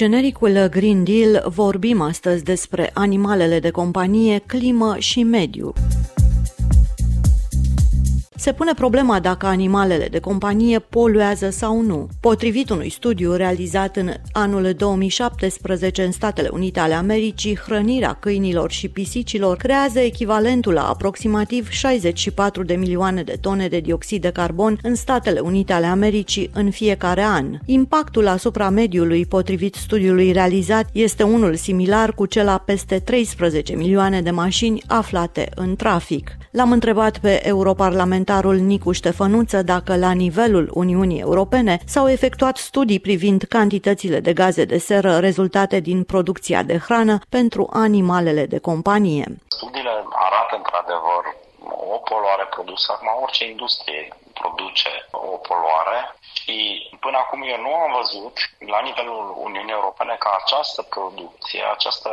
genericul Green Deal vorbim astăzi despre animalele de companie, climă și mediu. Se pune problema dacă animalele de companie poluează sau nu. Potrivit unui studiu realizat în anul 2017 în Statele Unite ale Americii, hrănirea câinilor și pisicilor creează echivalentul la aproximativ 64 de milioane de tone de dioxid de carbon în Statele Unite ale Americii în fiecare an. Impactul asupra mediului, potrivit studiului realizat, este unul similar cu cel a peste 13 milioane de mașini aflate în trafic. L-am întrebat pe europarlamentarul Nicu Ștefănuță dacă la nivelul Uniunii Europene s-au efectuat studii privind cantitățile de gaze de seră rezultate din producția de hrană pentru animalele de companie. Studiile arată într-adevăr o poluare produsă, acum orice industrie produce o poluare și până acum eu nu am văzut la nivelul Uniunii Europene ca această producție, această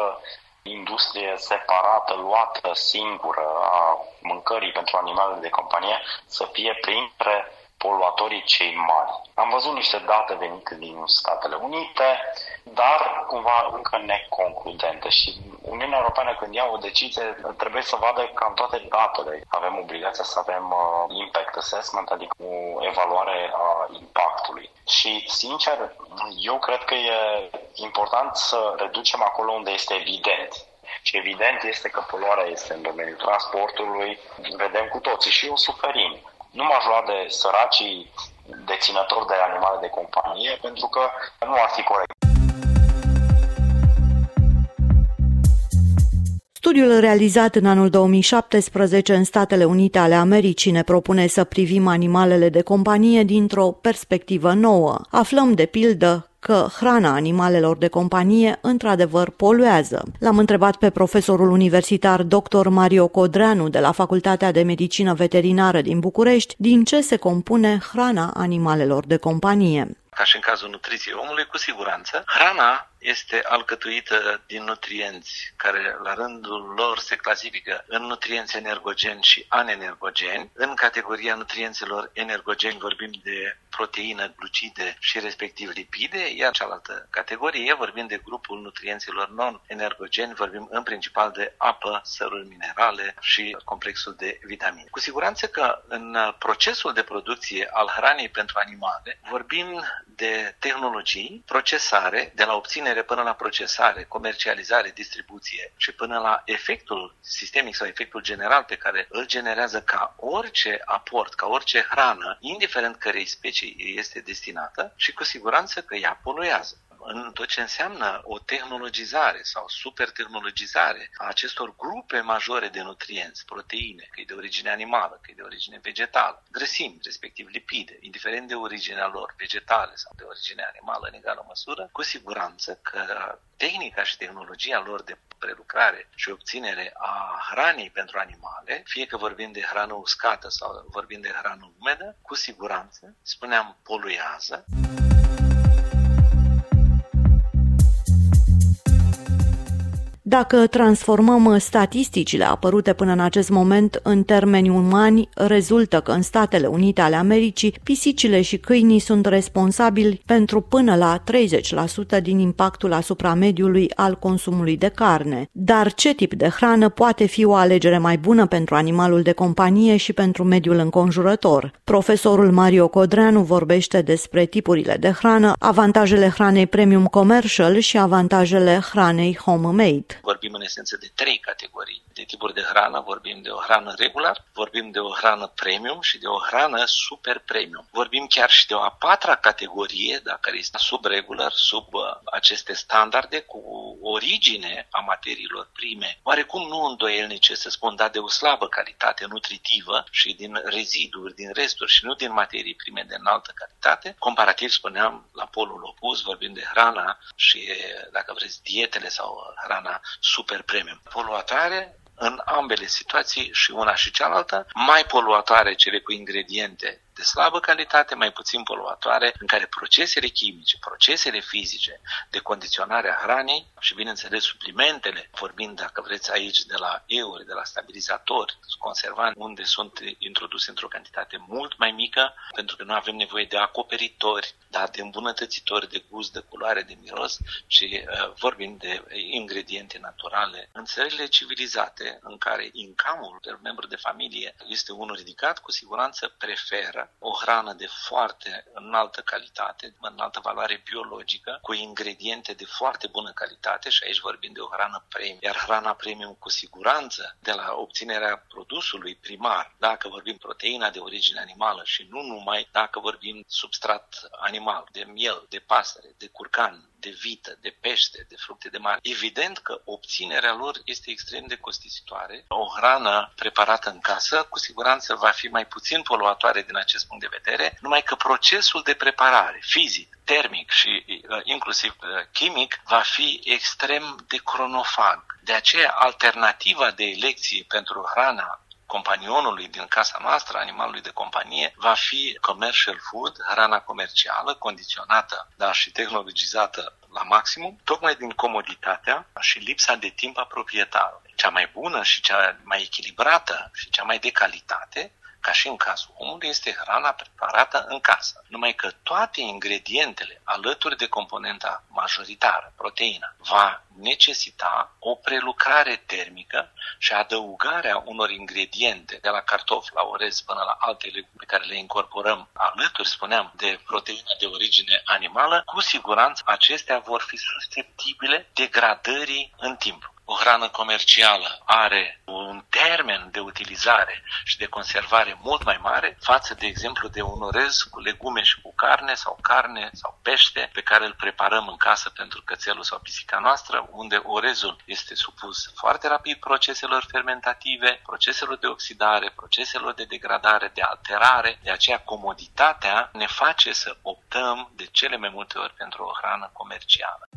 industrie separată, luată singură a mâncării pentru animalele de companie să fie printre poluatorii cei mari. Am văzut niște date venite din Statele Unite, dar cumva încă neconcludente și Uniunea Europeană când ia o decizie trebuie să vadă cam toate datele. Avem obligația să avem uh, impact assessment, adică o evaluare a impactului. Și, sincer, eu cred că e important să reducem acolo unde este evident. Și evident este că poluarea este în domeniul transportului, vedem cu toții și o suferim. Nu m-aș lua de săracii deținători de animale de companie, pentru că nu ar fi corect. Studiul realizat în anul 2017 în Statele Unite ale Americii ne propune să privim animalele de companie dintr-o perspectivă nouă. Aflăm, de pildă, că hrana animalelor de companie într-adevăr poluează. L-am întrebat pe profesorul universitar dr. Mario Codreanu de la Facultatea de Medicină Veterinară din București din ce se compune hrana animalelor de companie ca și în cazul nutriției omului, cu siguranță. Hrana este alcătuită din nutrienți care la rândul lor se clasifică în nutrienți energogeni și anenergogeni. În categoria nutrienților energogeni vorbim de proteină, glucide și respectiv lipide, iar cealaltă categorie vorbim de grupul nutrienților non-energogeni, vorbim în principal de apă, săruri minerale și complexul de vitamine. Cu siguranță că în procesul de producție al hranei pentru animale vorbim de tehnologii, procesare, de la obținere până la procesare, comercializare, distribuție și până la efectul sistemic sau efectul general pe care îl generează ca orice aport, ca orice hrană, indiferent cărei specii este destinată și cu siguranță că ea poluează în tot ce înseamnă o tehnologizare sau supertehnologizare a acestor grupe majore de nutrienți, proteine, că e de origine animală, că e de origine vegetală, grăsimi, respectiv lipide, indiferent de originea lor, vegetale sau de origine animală în egală măsură, cu siguranță că tehnica și tehnologia lor de prelucrare și obținere a hranei pentru animale, fie că vorbim de hrană uscată sau vorbim de hrană umedă, cu siguranță, spuneam, poluează. Dacă transformăm statisticile apărute până în acest moment în termeni umani, rezultă că în Statele Unite ale Americii, pisicile și câinii sunt responsabili pentru până la 30% din impactul asupra mediului al consumului de carne. Dar ce tip de hrană poate fi o alegere mai bună pentru animalul de companie și pentru mediul înconjurător? Profesorul Mario Codreanu vorbește despre tipurile de hrană, avantajele hranei premium commercial și avantajele hranei homemade vorbim în esență de trei categorii de tipuri de hrană. Vorbim de o hrană regular, vorbim de o hrană premium și de o hrană super premium. Vorbim chiar și de o a patra categorie, dacă care este sub regular, sub uh, aceste standarde, cu origine a materiilor prime, oarecum nu îndoielnice să spun, dar de o slabă calitate nutritivă și din reziduri, din resturi și nu din materii prime de înaltă calitate. Comparativ, spuneam, la polul opus, vorbim de hrana și, dacă vreți, dietele sau hrana super premium. Poluatoare în ambele situații și una și cealaltă, mai poluatoare cele cu ingrediente de slabă calitate, mai puțin poluatoare, în care procesele chimice, procesele fizice de condiționare a hranei și, bineînțeles, suplimentele, vorbind, dacă vreți, aici de la euri, de la stabilizatori, conservanți, unde sunt introduse într-o cantitate mult mai mică, pentru că nu avem nevoie de acoperitori, dar de îmbunătățitori de gust, de culoare, de miros și uh, vorbim de ingrediente naturale. În țările civilizate, în care incamul de membru de familie este unul ridicat, cu siguranță preferă o hrană de foarte înaltă calitate, înaltă valoare biologică, cu ingrediente de foarte bună calitate și aici vorbim de o hrană premium. Iar hrana premium cu siguranță de la obținerea produsului primar, dacă vorbim proteina de origine animală și nu numai dacă vorbim substrat animal, de miel, de pasăre, de curcan, de vită, de pește, de fructe de mare. Evident că obținerea lor este extrem de costisitoare. O hrană preparată în casă cu siguranță va fi mai puțin poluatoare din acest punct de vedere, numai că procesul de preparare fizic, termic și uh, inclusiv uh, chimic va fi extrem de cronofag. De aceea, alternativa de elecție pentru hrana companionului din casa noastră, animalului de companie, va fi commercial food, hrana comercială, condiționată, dar și tehnologizată la maximum, tocmai din comoditatea și lipsa de timp a proprietarului. Cea mai bună și cea mai echilibrată și cea mai de calitate ca și în cazul omului, este hrana preparată în casă. Numai că toate ingredientele, alături de componenta majoritară, proteina, va necesita o prelucrare termică și adăugarea unor ingrediente, de la cartofi la orez până la alte legume pe care le incorporăm alături, spuneam, de proteina de origine animală, cu siguranță acestea vor fi susceptibile degradării în timp o hrană comercială are un termen de utilizare și de conservare mult mai mare față, de exemplu, de un orez cu legume și cu carne sau carne sau pește pe care îl preparăm în casă pentru cățelul sau pisica noastră, unde orezul este supus foarte rapid proceselor fermentative, proceselor de oxidare, proceselor de degradare, de alterare. De aceea, comoditatea ne face să optăm de cele mai multe ori pentru o hrană comercială.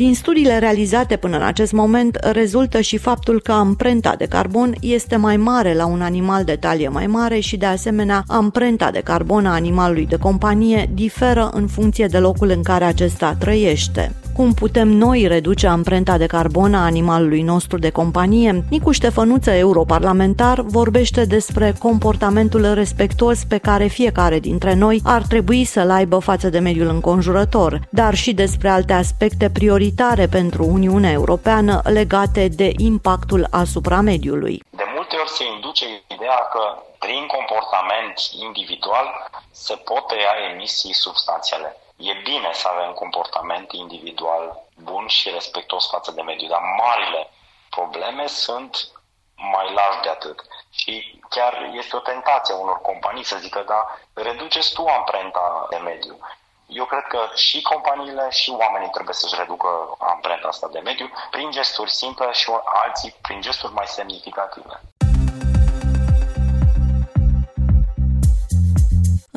Din studiile realizate până în acest moment rezultă și faptul că amprenta de carbon este mai mare la un animal de talie mai mare și de asemenea amprenta de carbon a animalului de companie diferă în funcție de locul în care acesta trăiește cum putem noi reduce amprenta de carbon a animalului nostru de companie, Nicu Ștefănuță, europarlamentar, vorbește despre comportamentul respectuos pe care fiecare dintre noi ar trebui să-l aibă față de mediul înconjurător, dar și despre alte aspecte prioritare pentru Uniunea Europeană legate de impactul asupra mediului. De multe ori se induce ideea că prin comportament individual se pot tăia emisii substanțiale. E bine să avem comportament individual bun și respectuos față de mediu, dar marile probleme sunt mai largi de atât. Și chiar este o tentație unor companii să zică, da, reduceți tu amprenta de mediu. Eu cred că și companiile și oamenii trebuie să-și reducă amprenta asta de mediu prin gesturi simple și alții prin gesturi mai semnificative.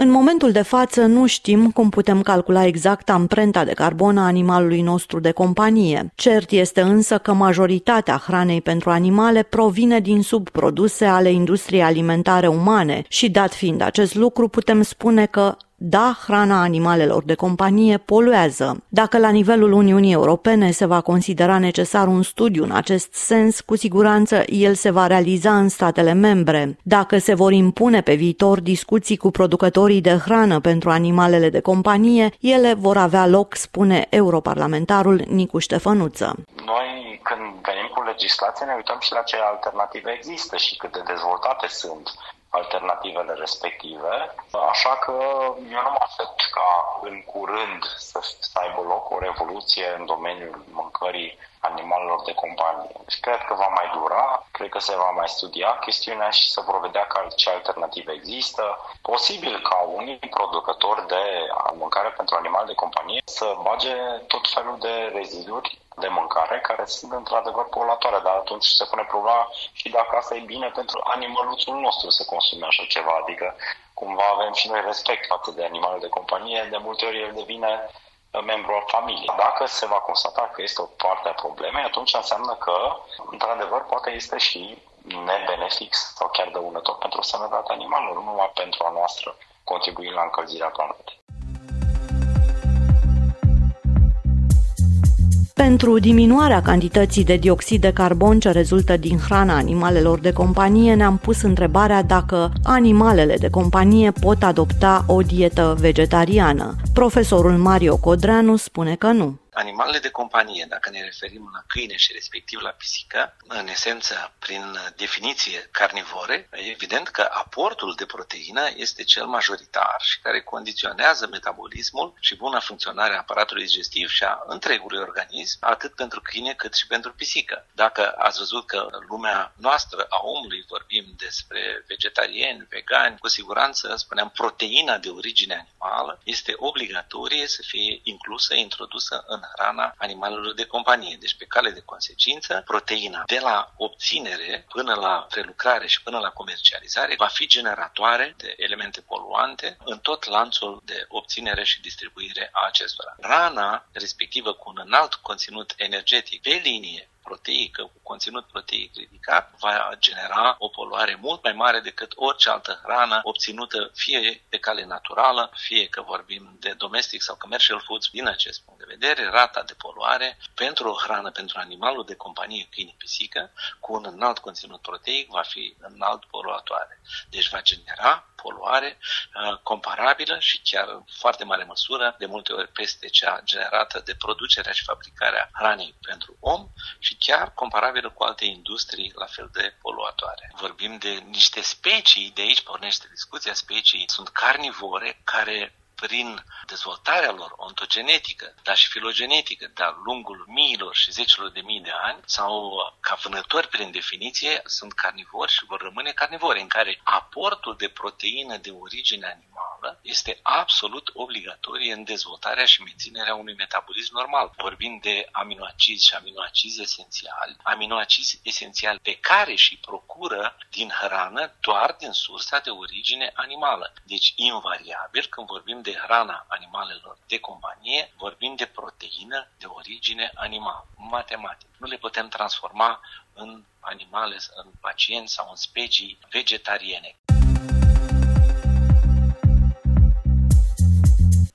În momentul de față nu știm cum putem calcula exact amprenta de carbon a animalului nostru de companie. Cert este însă că majoritatea hranei pentru animale provine din subproduse ale industriei alimentare umane și dat fiind acest lucru putem spune că da, hrana animalelor de companie poluează. Dacă la nivelul Uniunii Europene se va considera necesar un studiu în acest sens, cu siguranță el se va realiza în statele membre. Dacă se vor impune pe viitor discuții cu producătorii de hrană pentru animalele de companie, ele vor avea loc, spune europarlamentarul Nicu Ștefănuță. Noi, când venim cu legislație, ne uităm și la ce alternative există și cât de dezvoltate sunt alternativele respective, așa că eu nu mă aștept ca în curând să, să aibă loc o revoluție în domeniul mâncării animalelor de companie. Și cred că va mai dura, cred că se va mai studia chestiunea și să vor vedea că ce alternative există. Posibil ca unii producători de mâncare pentru animale de companie să bage tot felul de reziduri de mâncare care sunt într-adevăr poluatoare, dar atunci se pune problema și dacă asta e bine pentru animăluțul nostru să consume așa ceva, adică cumva avem și noi respect față de animalele de companie, de multe ori el devine membru al familiei. Dacă se va constata că este o parte a problemei, atunci înseamnă că, într-adevăr, poate este și nebenefic sau chiar dăunător pentru sănătatea animalelor, nu numai pentru a noastră contribui la încălzirea planetei. Pentru diminuarea cantității de dioxid de carbon ce rezultă din hrana animalelor de companie, ne-am pus întrebarea dacă animalele de companie pot adopta o dietă vegetariană. Profesorul Mario Codreanu spune că nu. Animalele de companie, dacă ne referim la câine și respectiv la pisică, în esență, prin definiție carnivore, evident că aportul de proteină este cel majoritar și care condiționează metabolismul și buna funcționare a aparatului digestiv și a întregului organism, atât pentru câine cât și pentru pisică. Dacă ați văzut că lumea noastră a omului vorbim despre vegetariani, vegani, cu siguranță, spuneam, proteina de origine animală este obligatorie să fie inclusă, introdusă în hrana animalelor de companie. Deci, pe cale de consecință, proteina de la obținere până la prelucrare și până la comercializare va fi generatoare de elemente poluante în tot lanțul de obținere și distribuire a acestora. Rana, respectivă cu un înalt conținut energetic pe linie proteică, cu conținut proteic ridicat, va genera o poluare mult mai mare decât orice altă hrană obținută fie pe cale naturală, fie că vorbim de domestic sau commercial foods. Din acest punct de vedere, rata de poluare pentru o hrană, pentru animalul de companie câine pisică, cu un înalt conținut proteic, va fi înalt poluatoare. Deci va genera poluare uh, comparabilă și chiar în foarte mare măsură, de multe ori peste cea generată de producerea și fabricarea hranei pentru om și chiar comparabilă cu alte industrii la fel de poluatoare. Vorbim de niște specii, de aici pornește discuția, specii sunt carnivore care prin dezvoltarea lor ontogenetică, dar și filogenetică, de-a lungul miilor și zecilor de mii de ani, sau ca vânători prin definiție, sunt carnivori și vor rămâne carnivori, în care aportul de proteină de origine animală este absolut obligatorie în dezvoltarea și menținerea unui metabolism normal. Vorbim de aminoacizi și aminoacizi esențiali, aminoacizi esențiali pe care și procură din hrană doar din sursa de origine animală. Deci, invariabil, când vorbim de hrana animalelor de companie, vorbim de proteină de origine animală, matematic. Nu le putem transforma în animale, în pacienți sau în specii vegetariene.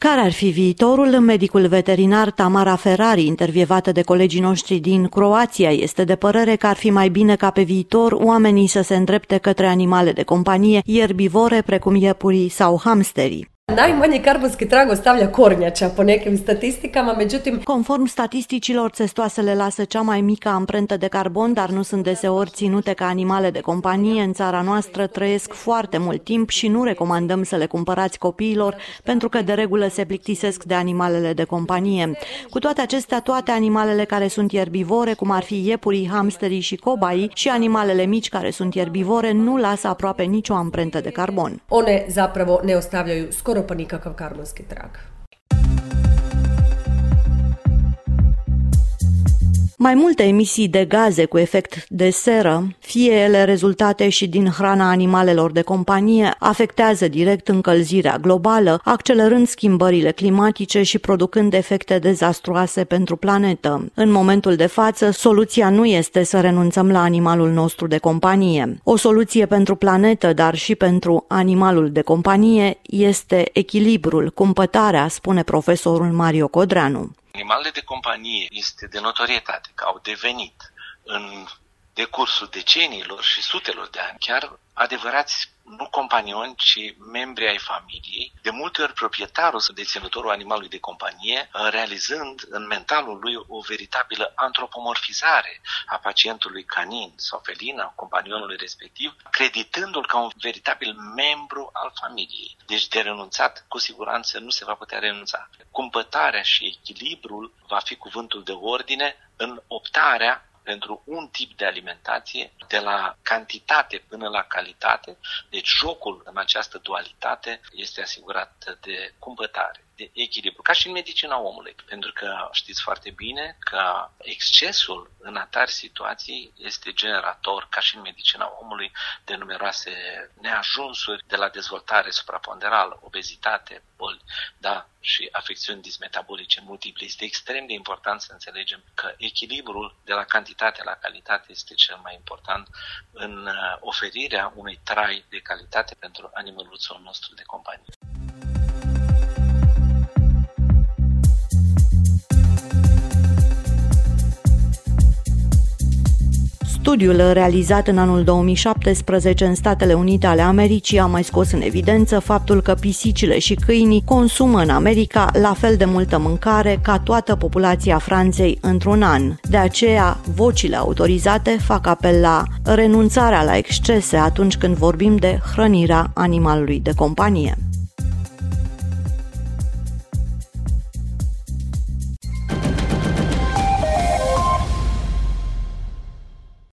Care ar fi viitorul? Medicul veterinar Tamara Ferrari, intervievată de colegii noștri din Croația, este de părere că ar fi mai bine ca pe viitor oamenii să se îndrepte către animale de companie, ierbivore precum iepurii sau hamsterii. Najmanji karbonski trag ostavlja kornjača po nekim statistikama, međutim... Conform statisticilor, țestoasele lasă cea mai mică amprentă de carbon, dar nu sunt deseori ținute ca animale de companie. În țara noastră trăiesc foarte mult timp și nu recomandăm să le cumpărați copiilor, pentru că de regulă se plictisesc de animalele de companie. Cu toate acestea, toate animalele care sunt ierbivore, cum ar fi iepurii, hamsterii și cobaii, și animalele mici care sunt ierbivore, nu lasă aproape nicio amprentă de carbon. One zapravo ne ostavljaju skoro skoro pa nekakav karmanski trak. Mai multe emisii de gaze cu efect de seră, fie ele rezultate și din hrana animalelor de companie, afectează direct încălzirea globală, accelerând schimbările climatice și producând efecte dezastruoase pentru planetă. În momentul de față, soluția nu este să renunțăm la animalul nostru de companie. O soluție pentru planetă, dar și pentru animalul de companie, este echilibrul, cumpătarea, spune profesorul Mario Codreanu. Animalele de companie este de notorietate că au devenit în decursul deceniilor și sutelor de ani chiar adevărați nu companioni, ci membri ai familiei, de multe ori proprietarul sau deținătorul animalului de companie, realizând în mentalul lui o veritabilă antropomorfizare a pacientului canin sau felin, a companionului respectiv, creditându-l ca un veritabil membru al familiei. Deci de renunțat, cu siguranță, nu se va putea renunța. Cumpătarea și echilibrul va fi cuvântul de ordine în optarea pentru un tip de alimentație, de la cantitate până la calitate. Deci jocul în această dualitate este asigurat de cumpătare, de echilibru, ca și în medicina omului. Pentru că știți foarte bine că excesul în atari situații este generator, ca și în medicina omului, de numeroase neajunsuri de la dezvoltare supraponderală, obezitate, boli, da, și afecțiuni dismetabolice multiple. Este extrem de important să înțelegem că echilibrul de la cantitate la calitate este cel mai important în uh, oferirea unui trai de calitate pentru animăluțul nostru de companie. Studiul realizat în anul 2017 în Statele Unite ale Americii a mai scos în evidență faptul că pisicile și câinii consumă în America la fel de multă mâncare ca toată populația Franței într-un an. De aceea, vocile autorizate fac apel la renunțarea la excese atunci când vorbim de hrănirea animalului de companie.